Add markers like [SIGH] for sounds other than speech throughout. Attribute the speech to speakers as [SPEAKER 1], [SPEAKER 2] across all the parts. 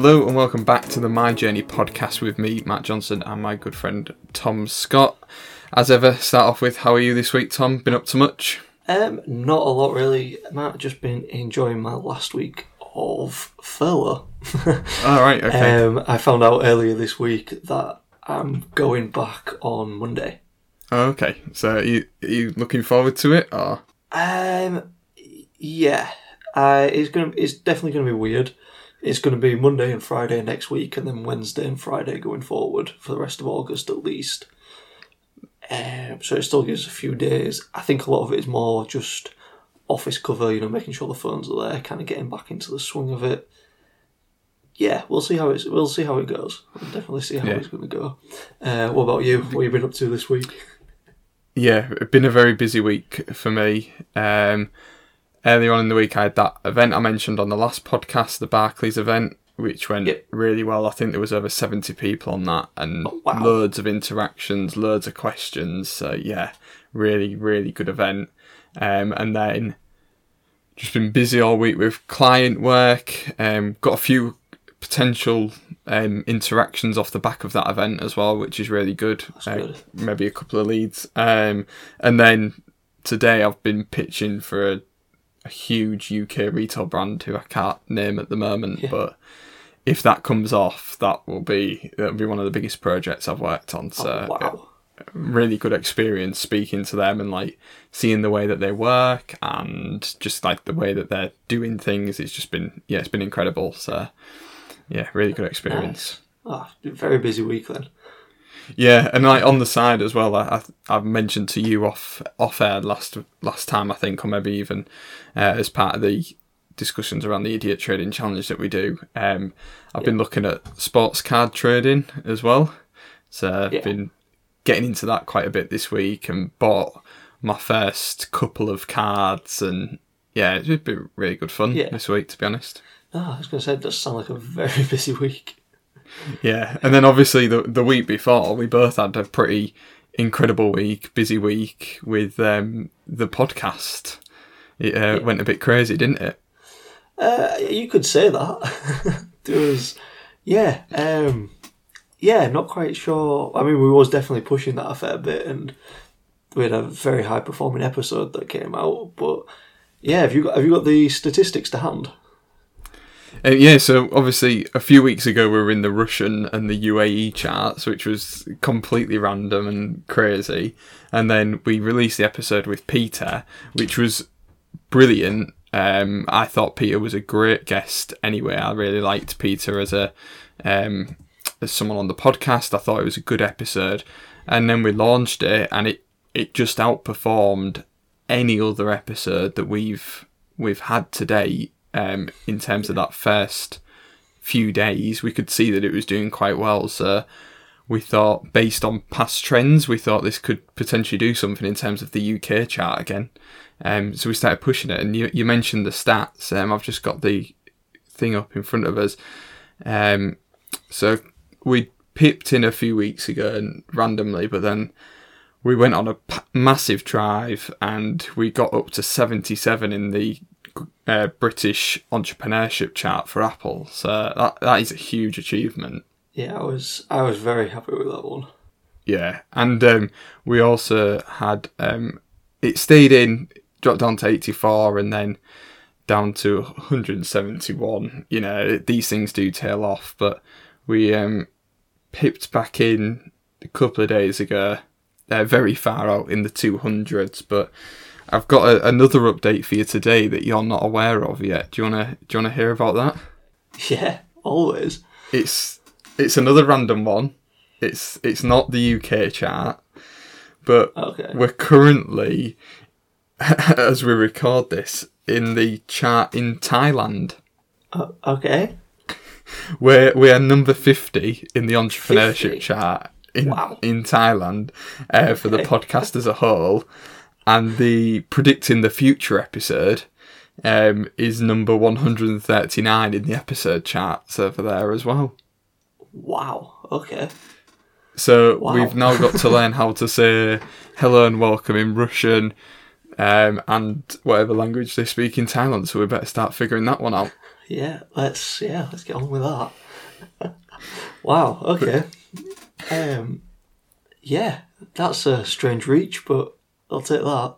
[SPEAKER 1] Hello and welcome back to the My Journey podcast with me, Matt Johnson, and my good friend Tom Scott. As ever, start off with how are you this week, Tom? Been up to much?
[SPEAKER 2] Um, not a lot really, Matt. Just been enjoying my last week of furlough. [LAUGHS]
[SPEAKER 1] All right, okay.
[SPEAKER 2] um, I found out earlier this week that I'm going back on Monday.
[SPEAKER 1] Oh, okay, so are you, are you looking forward to it, or?
[SPEAKER 2] Um, yeah, uh, it's gonna, it's definitely gonna be weird. It's gonna be Monday and Friday next week, and then Wednesday and Friday going forward for the rest of August at least. Um, so it still gives a few days. I think a lot of it is more just office cover, you know, making sure the phones are there, kind of getting back into the swing of it. Yeah, we'll see how it's we'll see how it goes. We'll definitely see how
[SPEAKER 1] Yeah.
[SPEAKER 2] it's going to go. Uh, what about you? What have you been up to this week?
[SPEAKER 1] Yeah, it's been a very busy week for me. Um, earlier on in the week, I had that event I mentioned on the last podcast, the Barclays event, which went
[SPEAKER 2] Yep.
[SPEAKER 1] really well. I think there was over 70 people on that and
[SPEAKER 2] Oh, wow.
[SPEAKER 1] loads of interactions, loads of questions. So, yeah, really, really good event. Um, and then just been busy all week with client work. Um, got a few potential um, interactions off the back of that event as well, which is really good. Uh. Maybe a couple of leads. Um, and then today I've been pitching for a, a huge UK retail brand who I can't name at the moment,
[SPEAKER 2] Yeah.
[SPEAKER 1] but if that comes off, that will be that'll be one of the biggest projects I've worked on. So
[SPEAKER 2] Oh, wow.
[SPEAKER 1] really good experience speaking to them and like seeing the way that they work and just like the way that they're doing things. It's just been yeah, it's been incredible. So yeah, really good experience.
[SPEAKER 2] Ah, very busy week then.
[SPEAKER 1] Yeah, and like on the side as well, I, I've mentioned to you off off air last last time I think, or maybe even uh, as part of the discussions around the idiot trading challenge that we do. Um, I've been looking at sports card trading as well, so I've
[SPEAKER 2] Yeah.
[SPEAKER 1] been getting into that quite a bit this week and bought my first couple of cards and yeah, it's been really good fun
[SPEAKER 2] Yeah.
[SPEAKER 1] this week to be honest.
[SPEAKER 2] Ah, I was going to say, it does sound like a very [LAUGHS] busy week.
[SPEAKER 1] Yeah, and then obviously the the week before, we both had a pretty incredible week, busy week with um, the podcast. It uh, went a bit crazy, didn't it?
[SPEAKER 2] Uh, you could say that. [LAUGHS] there was, yeah, um, yeah, not quite sure. I mean, we was definitely pushing that a fair bit, and we had a very high performing episode that came out. But yeah, have you got have you got the statistics to hand?
[SPEAKER 1] Uh, yeah, so obviously a few weeks ago we were in the Russian and the UAE charts, which was completely random and crazy. And then we released the episode with Peter, which was brilliant. Um, I thought Peter was a great guest. Anyway, I really liked Peter as a um, as someone on the podcast. I thought it was a good episode, and then we launched it, and it it just outperformed any other episode that we've we've had to date. Um, in terms of that first few days, we could see that it was doing quite well. So we thought, based on past trends, we thought this could potentially do something in terms of the UK chart again. Um, so we started pushing it, and you, you mentioned the stats. Um, I've just got the thing up in front of us. Um, so we pipped in a few weeks ago and randomly, but then we went on a p- massive drive and we got up to 77 in the uh, British entrepreneurship chart for Apple. So that, that is a huge achievement.
[SPEAKER 2] Yeah, I was I was very happy with that one.
[SPEAKER 1] Yeah, and um, we also had um, it stayed in, dropped down to 84, and then down to 171. You know, these things do tail off, but we um, pipped back in a couple of days ago. They're very far out in the 200s, but I've got a, another update for you today that you're not aware of yet. Do you wanna do you wanna hear about that? [LAUGHS]
[SPEAKER 2] Yeah, always.
[SPEAKER 1] It's it's another random one. It's it's not the UK chart, but
[SPEAKER 2] Okay.
[SPEAKER 1] we're currently, [LAUGHS] as we record this, in the chart in Thailand.
[SPEAKER 2] Uh, okay.
[SPEAKER 1] We're we are number fifty in the entrepreneurship
[SPEAKER 2] 50?
[SPEAKER 1] chart in
[SPEAKER 2] Wow.
[SPEAKER 1] in Thailand uh, for the podcast as a whole, and the predicting the future episode um, is number one hundred and thirty nine in the episode charts over there as well.
[SPEAKER 2] Wow. Okay.
[SPEAKER 1] So
[SPEAKER 2] Wow.
[SPEAKER 1] we've now got to learn how to say hello and welcome in Russian um, and whatever language they speak in Thailand. So we better start figuring that one out.
[SPEAKER 2] Yeah. Let's yeah. Let's get on with that. [LAUGHS] Wow. Okay. Um, yeah, that's a strange reach, but I'll take that.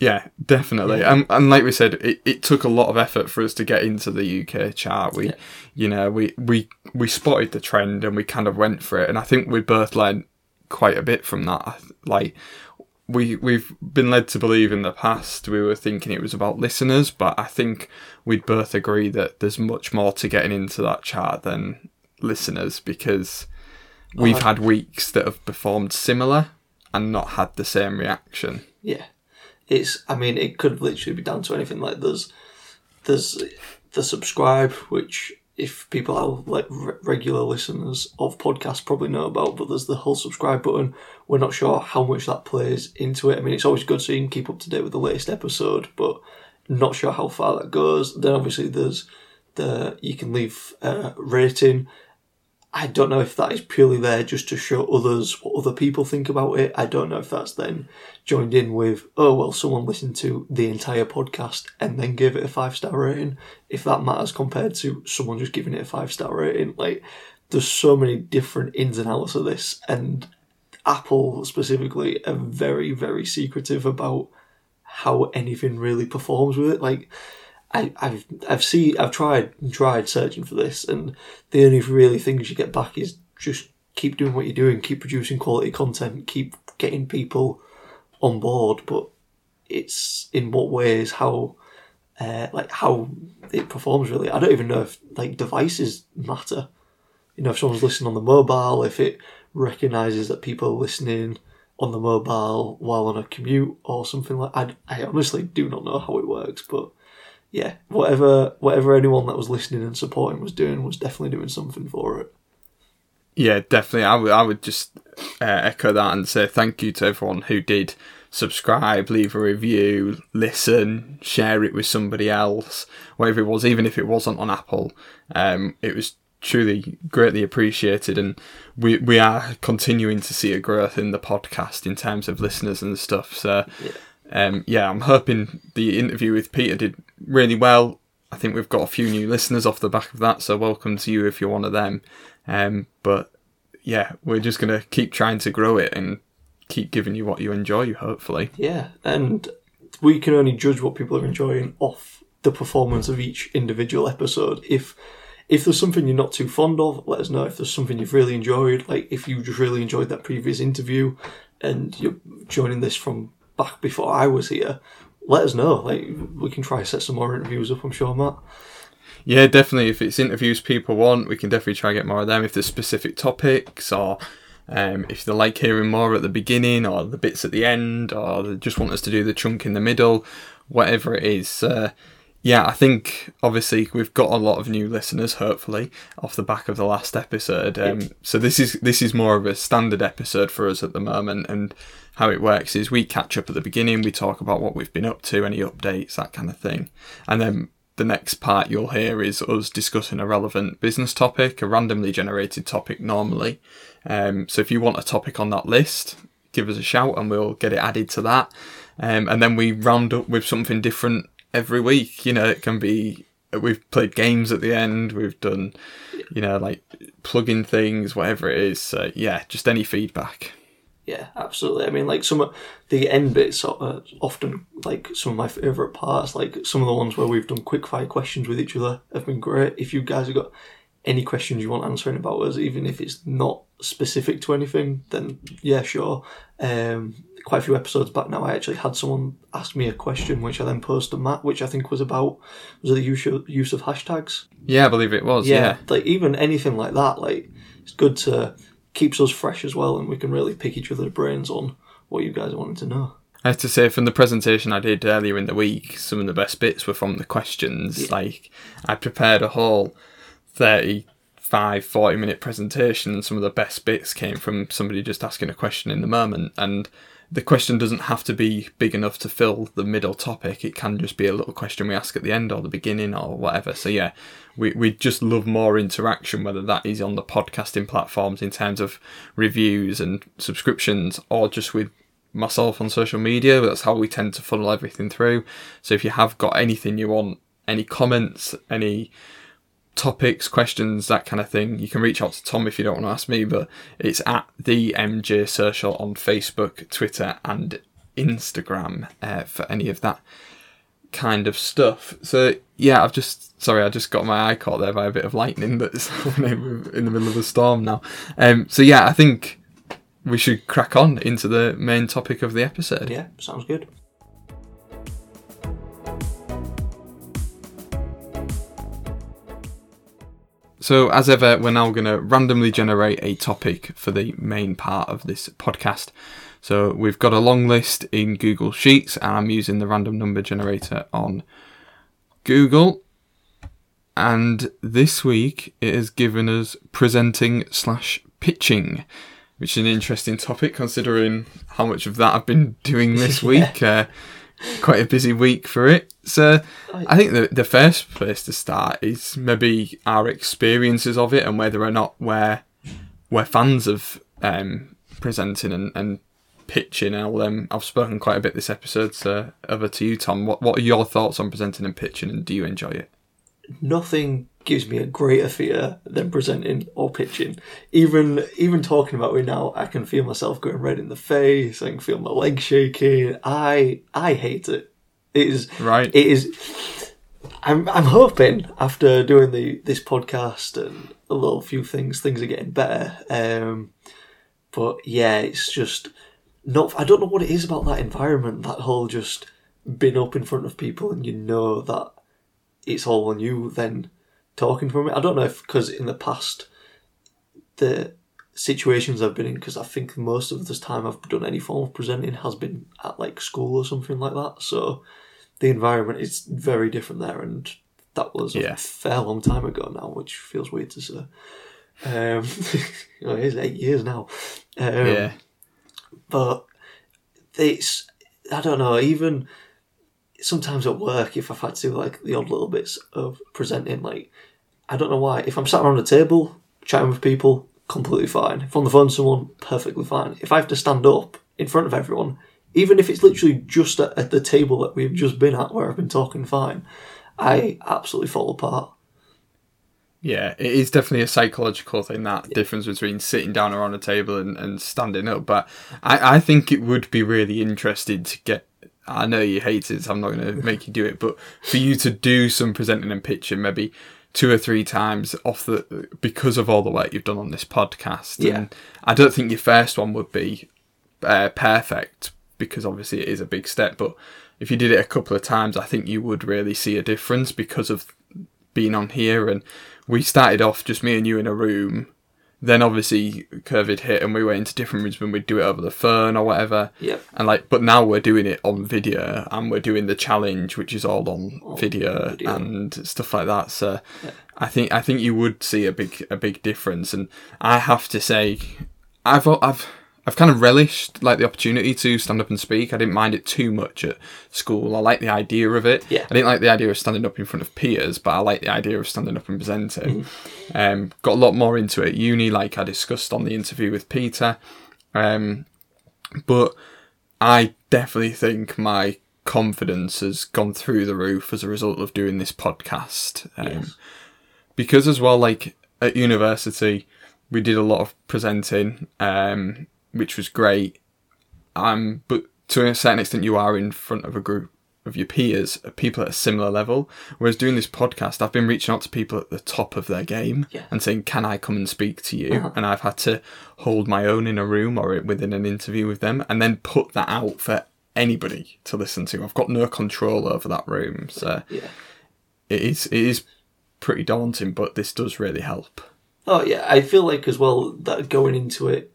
[SPEAKER 1] Yeah, definitely. And, and like we said, it, it took a lot of effort for us to get into the UK chart. We,
[SPEAKER 2] Yeah.
[SPEAKER 1] you know, we, we, we spotted the trend and we kind of went for it. And I think we both learned quite a bit from that. Like, we, we've been led to believe in the past we were thinking it was about listeners, but I think we'd both agree that there's much more to getting into that chart than listeners because we've
[SPEAKER 2] I-
[SPEAKER 1] had weeks that have performed similar and not had the same reaction.
[SPEAKER 2] Yeah, it's. I mean, it could literally be down to anything. Like there's, there's the subscribe, which if people are like re- regular listeners of podcasts probably know about, but there's the whole subscribe button. We're not sure how much that plays into it. I mean, it's always good so you can keep up to date with the latest episode, but not sure how far that goes. Then obviously there's the you can leave a rating. I don't know if that is purely there just to show others what other people think about it. I don't know if that's then joined in with, oh, well, someone listened to the entire podcast and then gave it a five star rating. If that matters compared to someone just giving it a five star rating. Like, there's so many different ins and outs of this, and Apple specifically are very, very secretive about how anything really performs with it. Like, I, I've I've seen I've tried and tried searching for this, and the only really things you get back is just keep doing what you're doing, keep producing quality content, keep getting people on board. But it's in what ways, how uh, like how it performs. Really, I don't even know if like devices matter. You know, if someone's listening on the mobile, if it recognizes that people are listening on the mobile while on a commute or something like. I I honestly do not know how it works, but yeah, whatever whatever anyone that was listening and supporting was doing was definitely doing something for it.
[SPEAKER 1] Yeah, definitely. I would, I would just uh, echo that and say thank you to everyone who did subscribe, leave a review, listen, share it with somebody else, whatever it was, even if it wasn't on Apple. Um, it was truly greatly appreciated, and we we are continuing to see a growth in the podcast in terms of listeners and stuff. So, um, yeah, I'm hoping the interview with Peter did really well. I think we've got a few new listeners off the back of that, so welcome to you if you're one of them. Um, but yeah, we're just gonna keep trying to grow it and keep giving you what you enjoy. Hopefully,
[SPEAKER 2] Yeah, and we can only judge what people are enjoying off the performance of each individual episode. If if there's something you're not too fond of, let us know. If there's something you've really enjoyed, like if you just really enjoyed that previous interview, and you're joining this from back before I was here, let us know. Like we can try to set some more interviews up. I'm sure, Matt.
[SPEAKER 1] yeah, definitely. If it's interviews people want, we can definitely try and get more of them. If there's specific topics or um, if they like hearing more at the beginning or the bits at the end, or they just want us to do the chunk in the middle, whatever it is. Uh, yeah, I think obviously we've got a lot of new listeners, hopefully, off the back of the last episode. Um, so this is this is more of a standard episode for us at the moment, and how it works is we catch up at the beginning, we talk about what we've been up to, any updates, that kind of thing, and then the next part you'll hear is us discussing a relevant business topic, a randomly generated topic normally. Um, so if you want a topic on that list, give us a shout and we'll get it added to that. Um, and then we round up with something different every week. You know, it can be we've played games at the end, we've done, you know, like plug-in things, whatever it is. So yeah, just any feedback.
[SPEAKER 2] Yeah, absolutely. I mean, like some of the end bits are often like some of my favourite parts. Like some of the ones where we've done quick fire questions with each other have been great. If you guys have got any questions you want answering about us, even if it's not specific to anything, then yeah, sure. Um, quite a few episodes back now, I actually had someone ask me a question, which I then posted to Matt, which I think was about was it the use of, use of hashtags
[SPEAKER 1] Yeah, I believe it was. Yeah.
[SPEAKER 2] like even anything like that like it's good to keeps us fresh as well and we can really pick each other's brains on what you guys wanted to know
[SPEAKER 1] I have to say, from the presentation I did earlier in the week, some of the best bits were from the questions. Like, I prepared a whole 35, 40 minute presentation, and some of the best bits came from somebody just asking a question in the moment. And the question doesn't have to be big enough to fill the middle topic, it can just be a little question we ask at the end or the beginning or whatever. So, yeah, we, we just love more interaction, whether that is on the podcasting platforms in terms of reviews and subscriptions or just with myself on social media. That's how we tend to funnel everything through. So if you have got anything you want, any comments, any topics, questions, that kind of thing, you can reach out to Tom if you don't want to ask me, but it's at the MJ Social on Facebook, Twitter, and Instagram uh, for any of that kind of stuff. So yeah, I've just sorry, I just got my eye caught there by a bit of lightning that's [LAUGHS] in the middle of a storm now. Um, so yeah, I think we should crack on into the main topic of the episode.
[SPEAKER 2] Yeah, sounds good.
[SPEAKER 1] So, as ever, we're now going to randomly generate a topic for the main part of this podcast. So, we've got a long list in Google Sheets, and I'm using the random number generator on Google. And this week, it has given us presenting slash pitching, which is an interesting topic considering how much of that I've been doing this [LAUGHS] week. Uh, quite a busy week for it. So I think the the first place to start is maybe our experiences of it and whether or not we're we're fans of um, presenting and, and pitching. I'll, um, I've spoken quite a bit this episode, so over to you, Tom. What what are your thoughts on presenting and pitching, and do you enjoy it?
[SPEAKER 2] Nothing gives me a greater fear than presenting or pitching. Even even talking about it now, I can feel myself going red in the face. I can feel my legs shaking. I I hate it. It is
[SPEAKER 1] right.
[SPEAKER 2] It is. I'm I'm hoping after doing the this podcast and a little few things, things are getting better. Um, but yeah, it's just not. I don't know what it is about that environment. That whole just being up in front of people and you know that it's all on you. Then talking from it. I don't know if because in the past the situations I've been in, because I think most of this time I've done any form of presenting has been at like school or something like that. So the environment is very different there, and that was
[SPEAKER 1] Yeah.
[SPEAKER 2] a fair long time ago now, which feels weird to say. Um, [LAUGHS] it is eight years now. Um,
[SPEAKER 1] yeah,
[SPEAKER 2] but it's I don't know. Even sometimes at work, if I've had to like the odd little bits of presenting, like I don't know why. If I'm sat around a table chatting with people, completely fine. If I'm on the phone to someone, perfectly fine. If I have to stand up in front of everyone, even if it's literally just at, at the table that we've just been at where I've been talking fine, I absolutely fall apart.
[SPEAKER 1] yeah. It is definitely a psychological thing that difference between sitting down around a table and, and standing up. But I, I think it would be really interesting to get. I know you hate it, so I'm not going [LAUGHS] to make you do it. But for you to do some presenting and pitching, maybe two or three times off the because of all the work you've done on this podcast.
[SPEAKER 2] Yeah.
[SPEAKER 1] And I don't think your first one would be uh, perfect because obviously it is a big step. But if you did it a couple of times, I think you would really see a difference because of being on here. And we started off just me and you in a room. Then obviously COVID hit and we went into different rooms when we'd do it over the phone or whatever.
[SPEAKER 2] Yep.
[SPEAKER 1] And like, but now we're doing it on video and we're doing the challenge, which is all on video,
[SPEAKER 2] video.
[SPEAKER 1] and stuff like that. So I think I think you would see a big a big difference. And I have to say, I've I've I've kind of relished like the opportunity to stand up and speak. I didn't mind it too much at school. I like the idea of it.
[SPEAKER 2] Yeah.
[SPEAKER 1] I didn't like the idea of standing up in front of peers, but I like the idea of standing up and presenting. Um, got a lot more into it at uni, like I discussed on the interview with Peter. Um, but I definitely think my confidence has gone through the roof as a result of doing this podcast. Um,
[SPEAKER 2] Yes.
[SPEAKER 1] Because as well, like at university, we did a lot of presenting, um, which was great. Um, but to a certain extent, you are in front of a group of your peers, uh, people at a similar level. Whereas doing this podcast, I've been reaching out to people at the top of their game
[SPEAKER 2] Yeah.
[SPEAKER 1] and saying, "Can I come and speak to you?"
[SPEAKER 2] Uh-huh.
[SPEAKER 1] And I've had to hold my own in a room or within an interview with them, and then put that out for anybody to listen to. I've got no control over that room, so
[SPEAKER 2] Yeah.
[SPEAKER 1] it is it is pretty daunting. But this does really help.
[SPEAKER 2] Oh yeah, I feel like as well that going into it,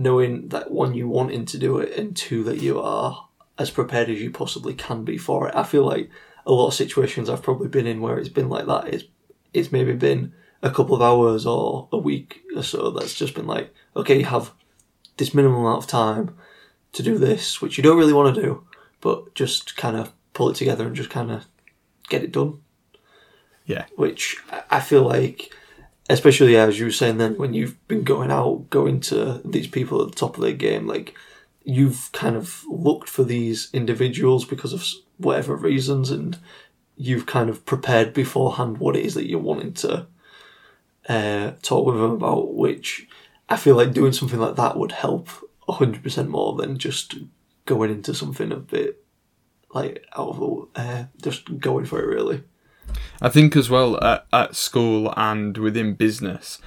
[SPEAKER 2] knowing that one you wanting to do it, and two that you are as prepared as you possibly can be for it. I feel like a lot of situations I've probably been in where it's been like that. It's it's maybe been a couple of hours or a week or so that's just been like, okay, you have this minimum amount of time to do this, which you don't really want to do, but just kind of pull it together and just kind of get it done
[SPEAKER 1] Yeah,
[SPEAKER 2] which I- I feel like, especially as you were saying then, when you've been going out, going to these people at the top of their game, like you've kind of looked for these individuals because of whatever reasons, and you've kind of prepared beforehand what it is that you're wanting to uh, talk with them about, which I feel like doing something like that would help 100% more than just going into something a bit like out of the uh, just going for it really.
[SPEAKER 1] I think as well at, at school and within business,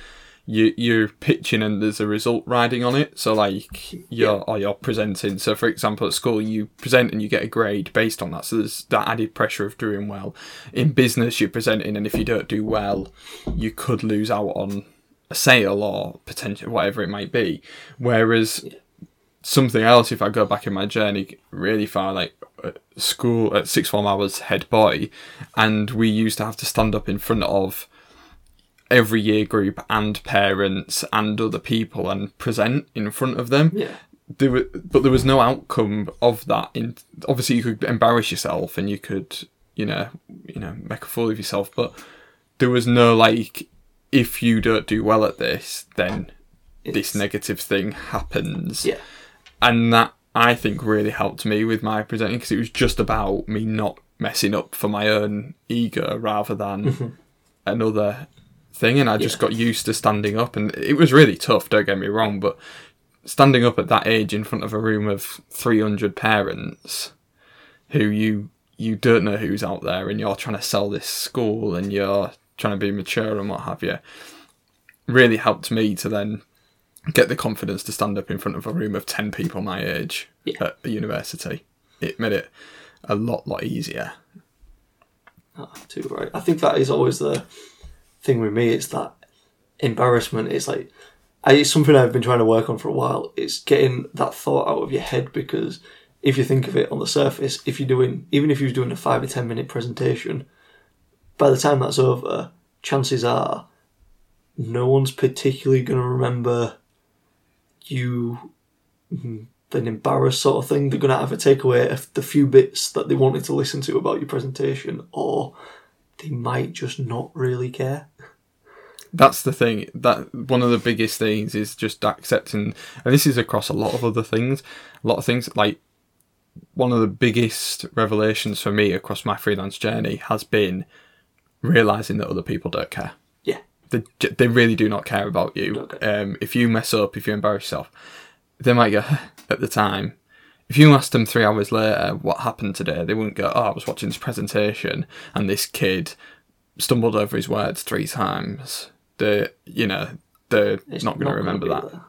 [SPEAKER 1] you you're pitching and there's a result riding on it. So like you're or you're presenting. So for example, at school you present and you get a grade based on that. So there's that added pressure of doing well. In business, you're presenting, and if you don't do well, you could lose out on a sale or potential whatever it might be. Whereas something else, if I go back in my journey really far, like at school at six form, I was head boy, and we used to have to stand up in front of every year group and parents and other people and present in front of them.
[SPEAKER 2] Yeah.
[SPEAKER 1] There were, but there was no outcome of that. In obviously, you could embarrass yourself and you could, you know, you know, make a fool of yourself. But there was no like, if you don't do well at this, then
[SPEAKER 2] It's-
[SPEAKER 1] this negative thing happens
[SPEAKER 2] Yeah.
[SPEAKER 1] and that I think really helped me with my presenting because it was just about me not messing up for my own ego rather than mm-hmm. another thing, and I just got used to standing up, and it was really tough. Don't get me wrong, but standing up at that age in front of a room of three hundred parents who you you don't know who's out there, and you're trying to sell this school, and you're trying to be mature and what have you, really helped me to then get the confidence to stand up in front of a room of 10 people my age
[SPEAKER 2] Yeah.
[SPEAKER 1] at a university. It made it a lot, lot easier.
[SPEAKER 2] Ah, too right. I think that is always the thing with me. It's that embarrassment. It's like I, it's something I've been trying to work on for a while. It's getting that thought out of your head because if you think of it on the surface, if you're doing even if you're doing a five or ten minute presentation, by the time that's over, chances are no one's particularly going to remember you mm, been embarrassed sort of thing. They're going to have a takeaway of the few bits that they wanted to listen to about your presentation, or they might just not really care.
[SPEAKER 1] That's the thing. That one of the biggest things is just accepting, and this is across a lot of other things. A lot of things like one of the biggest revelations for me across my freelance journey has been realizing that other people don't care. They, they really do not care about you.
[SPEAKER 2] Don't.
[SPEAKER 1] Um, if you mess up, if you embarrass yourself, they might go [LAUGHS] at the time. If you asked them three hours later what happened today, they wouldn't go, "Oh, I was watching this presentation and this kid stumbled over his words three times." They, you know, they're
[SPEAKER 2] It's
[SPEAKER 1] not going to remember
[SPEAKER 2] be
[SPEAKER 1] that.
[SPEAKER 2] there.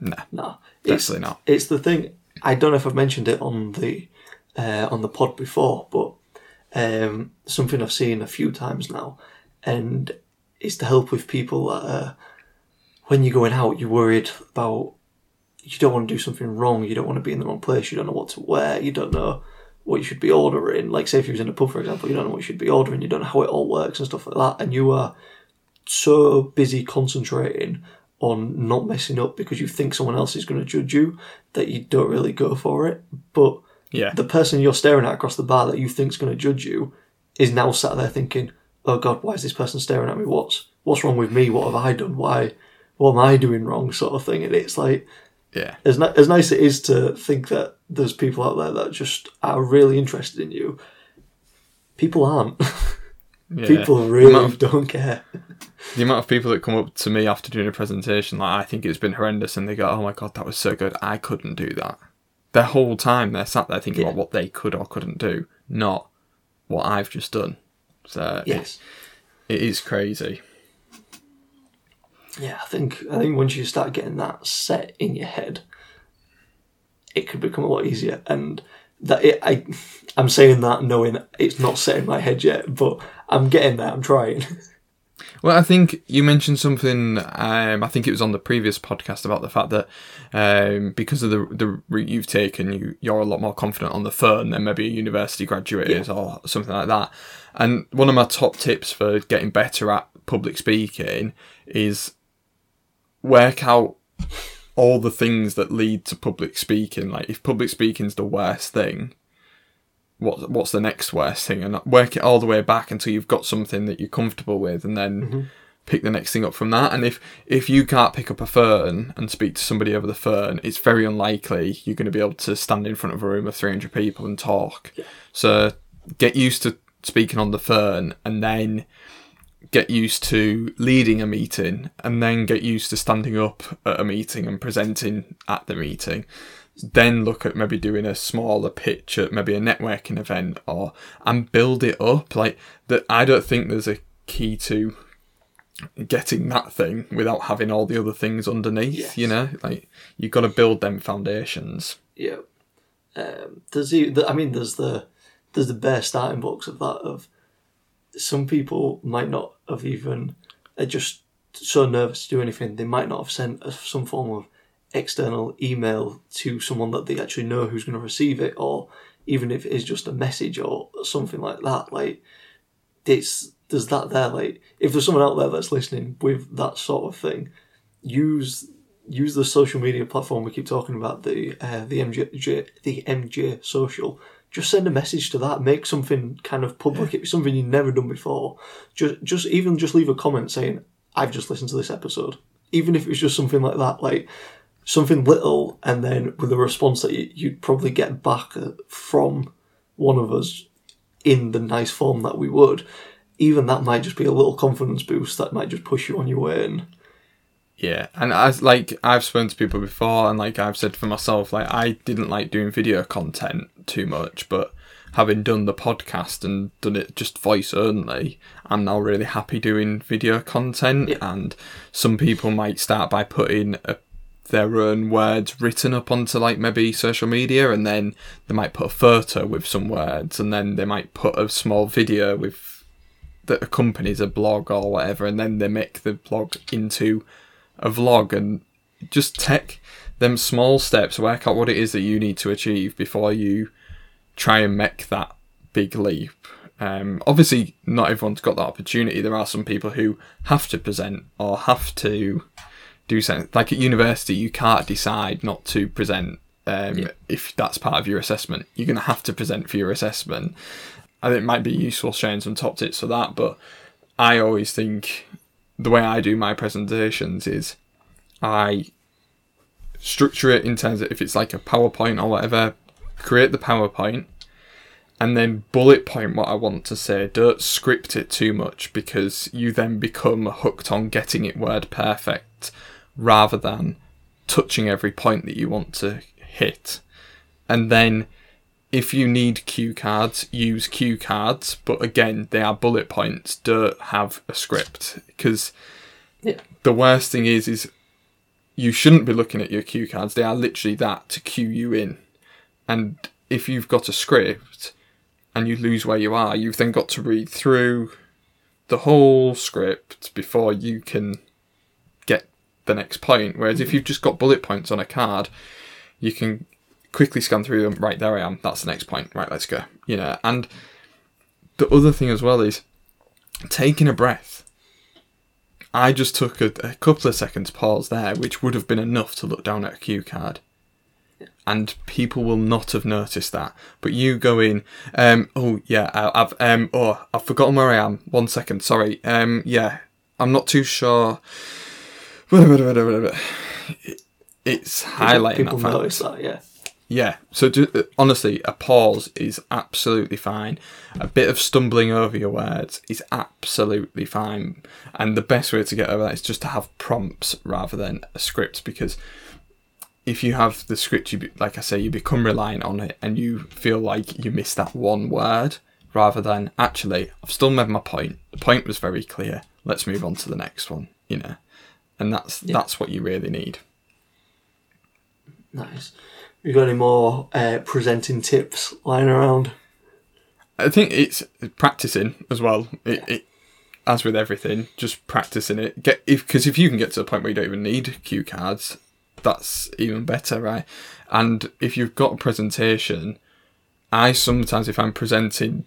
[SPEAKER 1] No,
[SPEAKER 2] No, it's,
[SPEAKER 1] definitely not.
[SPEAKER 2] it's the thing. I don't know if I've mentioned it on the uh, on the pod before, but um, something I've seen a few times now, and it's to help with people that uh, when you're going out, you're worried about you don't want to do something wrong, you don't want to be in the wrong place, you don't know what to wear, you don't know what you should be ordering. Like, say if you was in a pub, for example, you don't know what you should be ordering, you don't know how it all works and stuff like that, and you are so busy concentrating on not messing up because you think someone else is going to judge you that you don't really go for it. But
[SPEAKER 1] Yeah,
[SPEAKER 2] the person you're staring at across the bar that you think's going to judge you is now sat there thinking, "Oh God, why is this person staring at me? What's what's wrong with me? What have I done? Why what am I doing wrong?" Sort of thing. And it's like
[SPEAKER 1] yeah,
[SPEAKER 2] as ni- as nice it is to think that there's people out there that just are really interested in you. People aren't.
[SPEAKER 1] yeah.
[SPEAKER 2] people really
[SPEAKER 1] of-
[SPEAKER 2] don't care. [LAUGHS]
[SPEAKER 1] the amount of people that come up to me after doing a presentation, like I think it's been horrendous, and they go, "Oh my god, that was so good! I couldn't do that." The whole time they're sat there thinking
[SPEAKER 2] Yeah.
[SPEAKER 1] about what they could or couldn't do, not what I've just done. So
[SPEAKER 2] Yes.
[SPEAKER 1] it, it is crazy.
[SPEAKER 2] Yeah, I think I think once you start getting that set in your head, it could become a lot easier. And that it, I, I'm saying that knowing it's not set in my head yet, but I'm getting there. I'm trying. [LAUGHS]
[SPEAKER 1] Well, I think you mentioned something. Um, I think it was on the previous podcast about the fact that um, because of the the route you've taken, you you're a lot more confident on the phone than maybe a university graduate is, or something like that. And one of my top tips for getting better at public speaking is work out all the things that lead to public speaking. Like if public speaking's the worst thing, what what's the next worst thing, and work it all the way back until you've got something that you're comfortable with, and then mm-hmm. pick the next thing up from that. And if if you can't pick up a phone and speak to somebody over the phone, it's very unlikely you're going to be able to stand in front of a room of 300 people and talk. So get used to speaking on the phone and then get used to leading a meeting and then get used to standing up at a meeting and presenting at the meeting then look at maybe doing a smaller pitch at maybe a networking event or and build it up like that i don't think there's a key to getting that thing without having all the other things underneath
[SPEAKER 2] Yes.
[SPEAKER 1] you know like you've got to build them foundations
[SPEAKER 2] Yeah. Um, there's e- the, I mean, there's the there's the bare starting blocks of that. Of some people might not have even are just so nervous to do anything. They might not have sent some form of external email to someone that they actually know who's going to receive it, or even if it is just a message or something like that. Like it's there's that there. Like if there's someone out there that's listening with that sort of thing, use use the social media platform we keep talking about the uh, the MJ the MJ social. Just send a message to that. Make something kind of public. It's something you've never done before. Just just even just leave a comment saying I've just listened to this episode. Even if it's just something like that, like something little, and then with a response that you, you'd probably get back uh, from one of us in the nice form that we would. Even that might just be a little confidence boost that might just push you on your way. And
[SPEAKER 1] Yeah, and as like I've spoken to people before, and like I've said for myself, like I didn't like doing video content too much, but having done the podcast and done it just voice only, I'm now really happy doing video content.
[SPEAKER 2] Yeah.
[SPEAKER 1] And some people might start by putting a, their own words written up onto like maybe social media, and then they might put a photo with some words, and then they might put a small video with that accompanies a blog or whatever, and then they make the blog into a vlog and just take them small steps, work out what it is that you need to achieve before you try and make that big leap. Um, obviously, not everyone's got that opportunity. There are some people who have to present or have to do something. Like at university, you can't decide not to present um,
[SPEAKER 2] Yeah.
[SPEAKER 1] if that's part of your assessment. You're going to have to present for your assessment. And it might be useful sharing some top tips for that, but I always think the way I do my presentations is I structure it in terms of if it's like a PowerPoint or whatever, create the PowerPoint and then bullet point what I want to say. Don't script it too much because you then become hooked on getting it word perfect rather than touching every point that you want to hit. And then if you need cue cards, use cue cards, but again, they are bullet points. Don't have a script because
[SPEAKER 2] yeah,
[SPEAKER 1] the worst thing is is you shouldn't be looking at your cue cards. They are literally that to cue you in. And if you've got a script and you lose where you are, you've then got to read through the whole script before you can the next point. Whereas if you've just got bullet points on a card, you can quickly scan through them. Right, there I am. That's the next point. Right, let's go. You know, and the other thing as well is taking a breath. I just took a, a couple of seconds pause there, which would have been enough to look down at a cue card. And people will not have noticed that. But you go in, um, oh yeah, I, I've um, oh I've forgotten where I am. One second, sorry. Um, yeah, I'm not too sure. It- It's highlighting
[SPEAKER 2] people
[SPEAKER 1] that
[SPEAKER 2] notice that. Yeah,
[SPEAKER 1] Yeah. So do, uh, honestly, a pause is absolutely fine. A bit of stumbling over your words is absolutely fine. And the best way to get over that is just to have prompts rather than a script because if you have the script, you be, like I say, you become reliant on it and you feel like you missed that one word rather than actually, I've still made my point. The point was very clear. Let's move on to the next one. You know, and that's
[SPEAKER 2] Yeah.
[SPEAKER 1] that's what you really need.
[SPEAKER 2] nice. You got any more uh, presenting tips lying around?
[SPEAKER 1] I think it's practicing as well. It, it as with everything, just practicing it. Get if because if you can get to the point where you don't even need cue cards, that's even better, right? And if you've got a presentation, I sometimes if I'm presenting,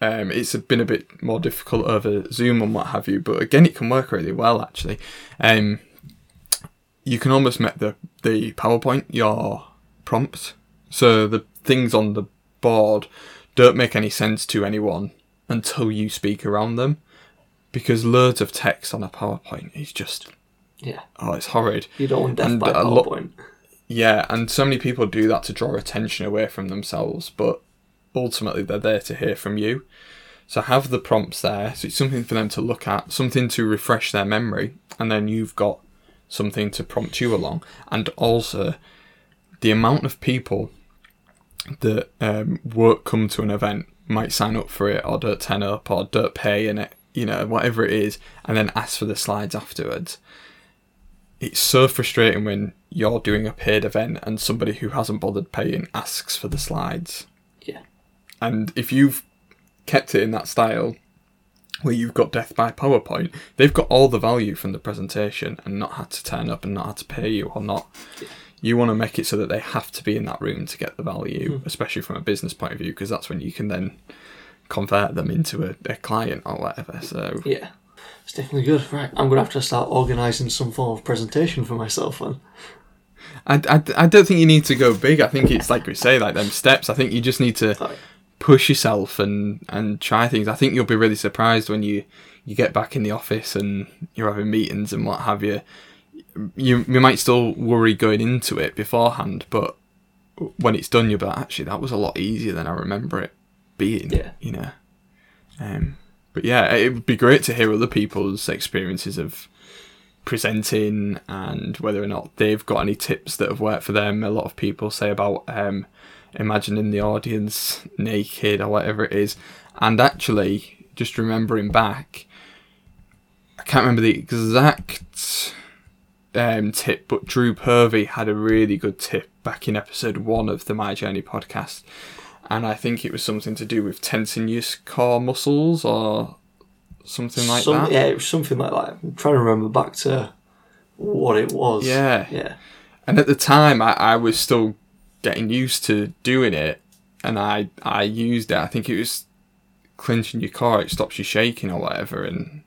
[SPEAKER 1] um, it's been a bit more difficult over Zoom and what have you. But again, it can work really well actually. Um, you can almost make the the PowerPoint your prompt. So the things on the board don't make any sense to anyone until you speak around them. Because loads of text on a PowerPoint is just
[SPEAKER 2] Yeah,
[SPEAKER 1] oh, it's horrid.
[SPEAKER 2] you don't want death
[SPEAKER 1] And
[SPEAKER 2] by PowerPoint.
[SPEAKER 1] Yeah, and so many people do that to draw attention away from themselves, but ultimately they're there to hear from you. So have the prompts there. So it's something for them to look at, something to refresh their memory, and then you've got something to prompt you along. And also, the amount of people that um, won't come to an event might sign up for it or don't turn up or don't pay and it, you know whatever it is, and then ask for the slides afterwards. It's so frustrating when you're doing a paid event and somebody who hasn't bothered paying asks for the slides. And if you've kept it in that style where you've got death by PowerPoint, they've got all the value from the presentation and not had to turn up and not had to pay you or not. You want to make it so that they have to be in that room to get the value, hmm. especially from a business point of view, because that's when you can then convert them into a, a client or whatever. So
[SPEAKER 2] Yeah. It's definitely good. Right. I'm going to have to start organising some form of presentation for myself then.
[SPEAKER 1] I, I, I don't think you need to go big. I think it's like we say, like them steps. I think you just need to
[SPEAKER 2] Right.
[SPEAKER 1] Push yourself and and try things. I think you'll be really surprised when you you get back in the office and you're having meetings and what have you. You you might still worry going into it beforehand, but when it's done, you'll be like, actually, that was a lot easier than I remember it being.
[SPEAKER 2] Yeah.
[SPEAKER 1] You know. Um. But yeah, it would be great to hear other people's experiences of presenting and whether or not they've got any tips that have worked for them. A lot of people say about um, imagining the audience naked or whatever it is. And actually, just remembering back, I can't remember the exact um, tip, but Drew Purvey had a really good tip back in episode one of the My Journey podcast. And I think it was something to do with tensing your core muscles or something like
[SPEAKER 2] Some-
[SPEAKER 1] that.
[SPEAKER 2] Yeah, it was something like that. I'm trying to remember back to what it was.
[SPEAKER 1] Yeah.
[SPEAKER 2] Yeah.
[SPEAKER 1] And at the time, I, I was still getting used to doing it, and I I used it. I think it was clinching your core. It stops you shaking or whatever, and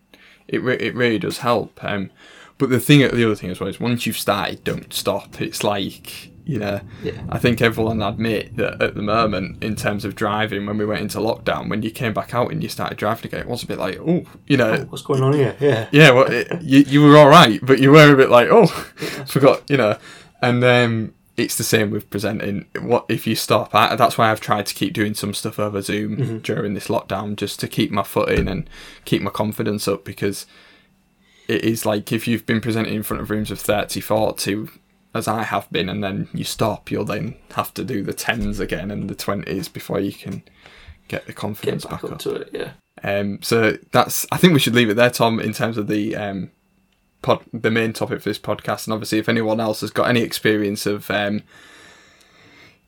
[SPEAKER 1] it re- it really does help. Um, but the thing, the other thing as well is once you've started, don't stop. It's like you know,
[SPEAKER 2] Yeah.
[SPEAKER 1] I think everyone admit that at the moment, in terms of driving, when we went into lockdown, when you came back out and you started driving again, it was a bit like, oh, you know, oh,
[SPEAKER 2] What's going on here? Yeah.
[SPEAKER 1] yeah, well, it, you you were all right, but you were a bit like, oh, [LAUGHS] forgot, you know. And then it's the same with presenting. What if you stop? I, that's why I've tried to keep doing some stuff over Zoom mm-hmm. during this lockdown, just to keep my foot in and keep my confidence up. Because it is like if you've been presenting in front of rooms of 30, 40, as I have been, and then you stop, you'll then have to do the tens again and the twenties before you can get the
[SPEAKER 2] Get
[SPEAKER 1] confidence
[SPEAKER 2] back
[SPEAKER 1] back
[SPEAKER 2] up to it. Yeah.
[SPEAKER 1] um, so that's I think we should leave it there, Tom, in terms of the um, pod, the main topic for this podcast. And obviously, if anyone else has got any experience of um,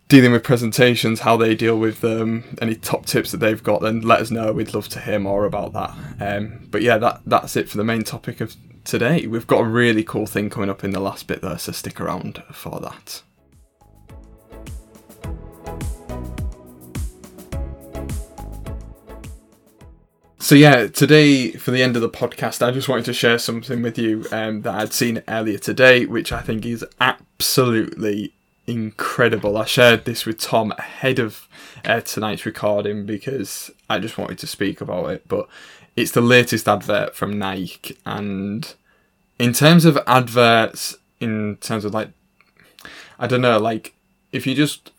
[SPEAKER 1] dealing with presentations, how they deal with them, any top tips that they've got, then let us know. We'd love to hear more about that. Um, but yeah, that that's it for the main topic of today. We've got a really cool thing coming up in the last bit though, so stick around for that. So yeah, today for the end of the podcast, I just wanted to share something with you um, that I'd seen earlier today, which I think is absolutely incredible. I shared this with Tom ahead of uh, tonight's recording because I just wanted to speak about it. But it's the latest advert from Nike, and in terms of adverts, in terms of like, I don't know, like if you just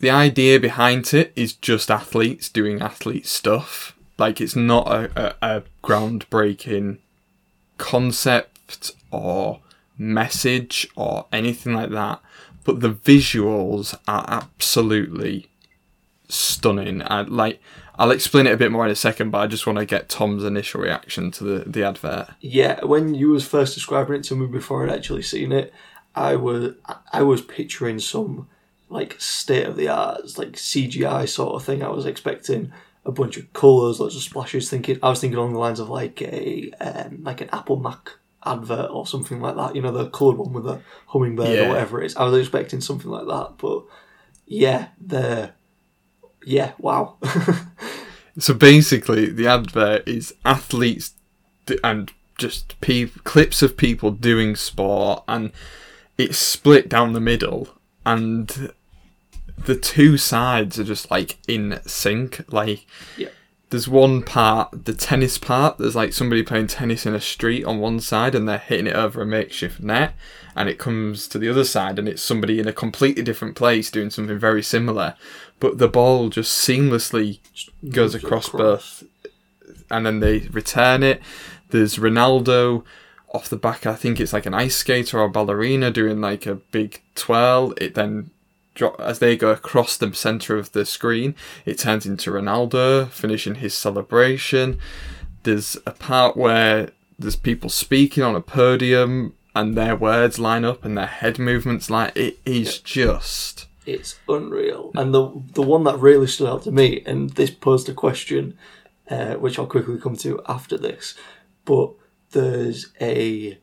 [SPEAKER 1] the idea behind it is just athletes doing athlete stuff. Like it's not a, a, a groundbreaking concept or message or anything like that. But the visuals are absolutely stunning. I like I'll explain it a bit more in a second, but I just want to get Tom's initial reaction to the, the advert.
[SPEAKER 2] Yeah, when you was first describing it to me before I'd actually seen it, I was I was picturing some like state of the art, like CGI sort of thing. I was expecting a bunch of colours, lots of splashes. Thinking I was thinking along the lines of like a um, like an Apple Mac advert or something like that. You know, the coloured one with a hummingbird
[SPEAKER 1] Yeah.
[SPEAKER 2] or whatever it is. I was expecting something like that, but yeah, the yeah, wow. [LAUGHS]
[SPEAKER 1] So basically, the advert is athletes and just pe- clips of people doing sport, and it's split down the middle, and the two sides are just like in sync. Like
[SPEAKER 2] Yeah.
[SPEAKER 1] There's one part, the tennis part. There's like somebody playing tennis in a street on one side, and they're hitting it over a makeshift net, and it comes to the other side, and it's somebody in a completely different place doing something very similar, but the ball just seamlessly goes across both, and then they return it. There's Ronaldo off the back. I think it's like an ice skater or ballerina doing like a big twirl. It then as they go across the center of the screen. It turns into Ronaldo finishing his celebration. There's a part where there's people speaking on a podium and their words line up and their head movements like It is just.
[SPEAKER 2] It's unreal. And the the one that really stood out to me, and this posed a question, uh, which I'll quickly come to after this, but there's a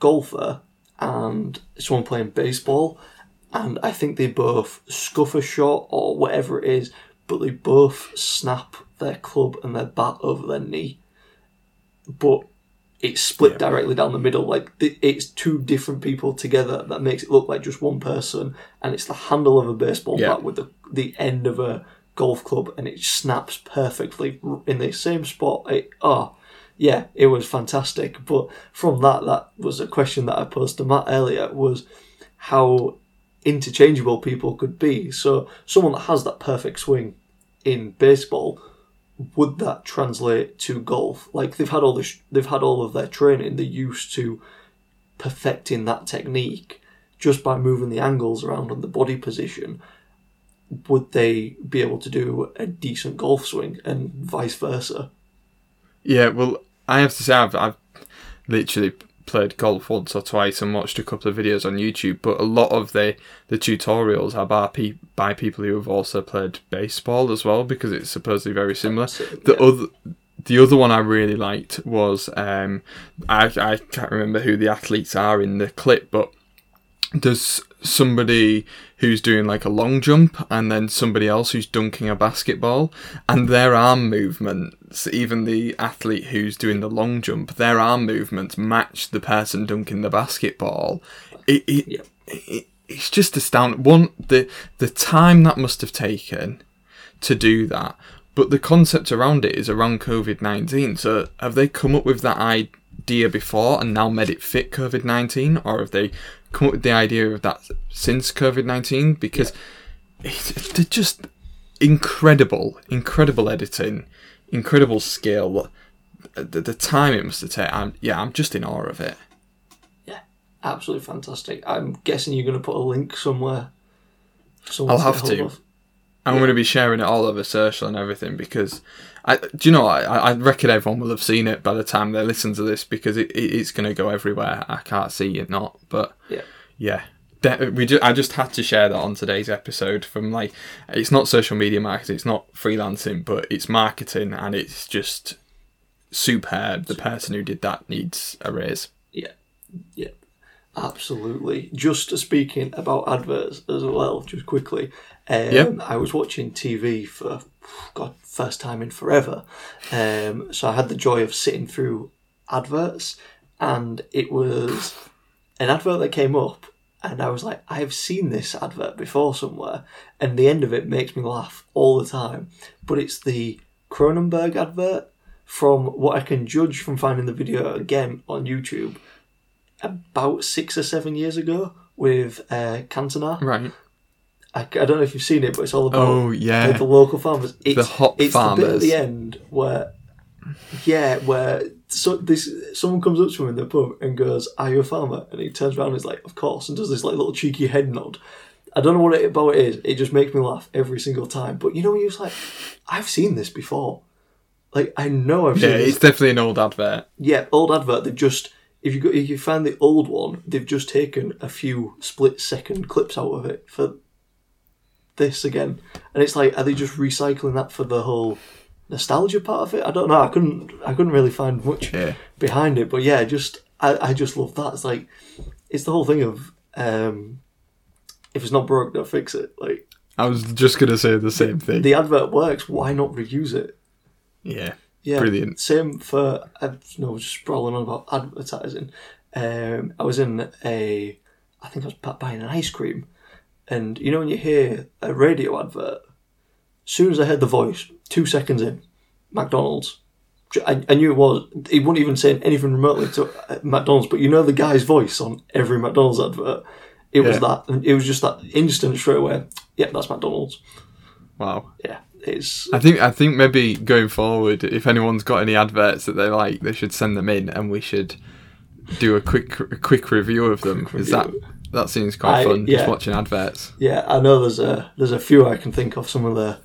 [SPEAKER 2] golfer and someone playing baseball, and I think they both scuff a shot or whatever it is, but they both snap their club and their bat over their knee. But it's split
[SPEAKER 1] Yeah.
[SPEAKER 2] directly down the middle. Like it's two different people together that makes it look like just one person, and it's the handle of a baseball
[SPEAKER 1] Yeah.
[SPEAKER 2] bat with the the end of a golf club, and it snaps perfectly in the same spot. It, oh, yeah, it was fantastic. But from that, that was a question that I posed to Matt earlier: was how interchangeable people could be. So someone that has that perfect swing in baseball would that translate to golf? Like they've had all this, they've had all of their training. They're used to perfecting that technique just by moving the angles around and the body position. Would they be able to do a decent golf swing and vice versa?
[SPEAKER 1] Yeah, well, I have to say I've, I've literally played golf once or twice and watched a couple of videos on YouTube, but a lot of the the tutorials are by, pe- by people who have also played baseball as well because it's supposedly very similar. The
[SPEAKER 2] Yeah.
[SPEAKER 1] other the other one I really liked was um, I I can't remember who the athletes are in the clip, but there's somebody who's doing like a long jump and then somebody else who's dunking a basketball. And their arm movements even the athlete who's doing the long jump their arm movements match the person dunking the basketball. It, it,
[SPEAKER 2] Yeah.
[SPEAKER 1] it it's just astounding. One the the time that must have taken to do that but the concept around it is around covid-19 so have they come up with that idea before and now made it fit covid-19 or have they come up with the idea of that since covid-19 because it's, they're just incredible incredible editing incredible skill the, the time it must have taken I'm, yeah i'm just in awe of it Yeah,
[SPEAKER 2] Absolutely fantastic. I'm guessing you're going to put a link somewhere.
[SPEAKER 1] I'll have to. I'm
[SPEAKER 2] Yeah.
[SPEAKER 1] going to be sharing it all over social and everything because I, do you know, I, I reckon everyone will have seen it by the time they listen to this because it, it, it's going to go everywhere. I can't see it not, but
[SPEAKER 2] Yeah.
[SPEAKER 1] yeah. De- we ju- I just had to share that on today's episode from like it's not social media marketing, it's not freelancing, but it's marketing and it's just superb. The person who did that needs a raise.
[SPEAKER 2] Yeah, yeah, absolutely. Just speaking about adverts as well, just quickly. Um,
[SPEAKER 1] Yep.
[SPEAKER 2] I was watching TV for God first time in forever, um, so I had the joy of sitting through adverts, and it was an advert that came up. And I was like, I have seen this advert before somewhere, and the end of it makes me laugh all the time. But it's the Kronenbourg advert from what I can judge from finding the video again on YouTube about six or seven years ago with uh, Cantona.
[SPEAKER 1] Right.
[SPEAKER 2] I, I don't know if you've seen it, but it's all about
[SPEAKER 1] Oh yeah.
[SPEAKER 2] the, the local farmers. It's,
[SPEAKER 1] The hop
[SPEAKER 2] it's the bit at the end where, yeah, where so this someone comes up to him in the pub and goes, "Are you a farmer?" And he turns around and is like, "Of course," and does this like little cheeky head nod. I don't know what it about it is. It just makes me laugh every single time. But you know, you're just like, I've seen this before. Like I know I've seen
[SPEAKER 1] yeah,
[SPEAKER 2] this
[SPEAKER 1] it's definitely an old advert.
[SPEAKER 2] yeah, old advert. They've just if you go, if you find the old one, they've just taken a few split second clips out of it for this again, and it's like, are they just recycling that for the whole nostalgia part of it? I don't know. I couldn't I couldn't really find much
[SPEAKER 1] Yeah.
[SPEAKER 2] behind it, but yeah, just I, I just love that. It's like it's the whole thing of um, if it's not broke, don't fix it. Like
[SPEAKER 1] I was just gonna say the same thing.
[SPEAKER 2] the advert works, why not reuse it?
[SPEAKER 1] yeah.
[SPEAKER 2] Yeah,
[SPEAKER 1] Brilliant.
[SPEAKER 2] Same for I no just sprawling on about advertising. Um, I was in a, I think I was buying an ice cream, and you know when you hear a radio advert, as soon as I heard the voice, two seconds in, McDonald's. I, I knew it was. He wouldn't even say anything remotely to uh, McDonald's, but you know the guy's voice on every McDonald's advert. It was
[SPEAKER 1] Yeah.
[SPEAKER 2] that. and It was just that instant straight away. Yeah, that's McDonald's.
[SPEAKER 1] Wow.
[SPEAKER 2] Yeah, it's
[SPEAKER 1] I think I think maybe going forward, if anyone's got any adverts that they like, they should send them in, and we should do a quick a quick review of them.
[SPEAKER 2] Quick
[SPEAKER 1] Is that
[SPEAKER 2] review.
[SPEAKER 1] That seems quite
[SPEAKER 2] I-
[SPEAKER 1] fun?
[SPEAKER 2] yeah.
[SPEAKER 1] Just watching adverts.
[SPEAKER 2] yeah. I know there's a there's a few I can think of. Some of the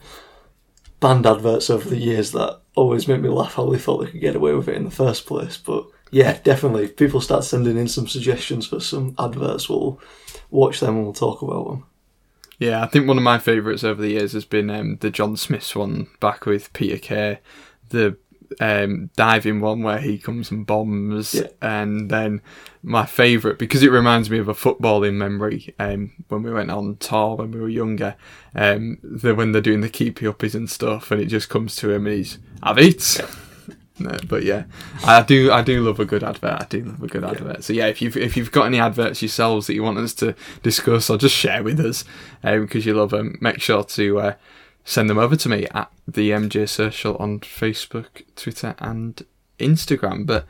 [SPEAKER 2] banned adverts over the years that always make me laugh how they thought they could get away with it in the first place. But yeah, definitely. If people start sending in some suggestions for some adverts, we'll watch them and we'll talk about them.
[SPEAKER 1] Yeah, I think one of my favourites over the years has been um, the John Smiths one back with Peter Kay, the um, diving one where he comes and bombs,
[SPEAKER 2] Yeah.
[SPEAKER 1] and then my favourite because it reminds me of a footballing memory um, when we went on tour when we were younger. Um, the when they're doing the keepy uppies and stuff, and it just comes to him and he's have it. [LAUGHS] No, but yeah, I do. I do love a good advert. I do love a good advert. So yeah, if you've if you've got any adverts yourselves that you want us to discuss or just share with us because you love them, make sure to uh, send them over to me at the MJ Social on Facebook, Twitter, and Instagram. But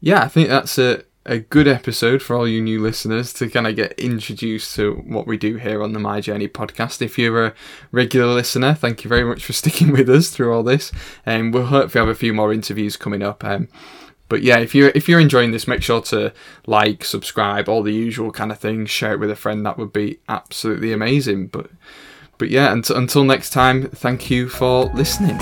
[SPEAKER 1] yeah, I think that's a a good episode for all you new listeners to kind of get introduced to what we do here on the My Journey podcast. If you're a regular listener, thank you very much for [LAUGHS] sticking with us through all this, and we'll hopefully have a few more interviews coming up. Um, but yeah, if you're if you're enjoying this, make sure to like, subscribe, all the usual kind of things. Share it with a friend. That would be absolutely amazing. But but yeah, unt- until next time, thank you for listening.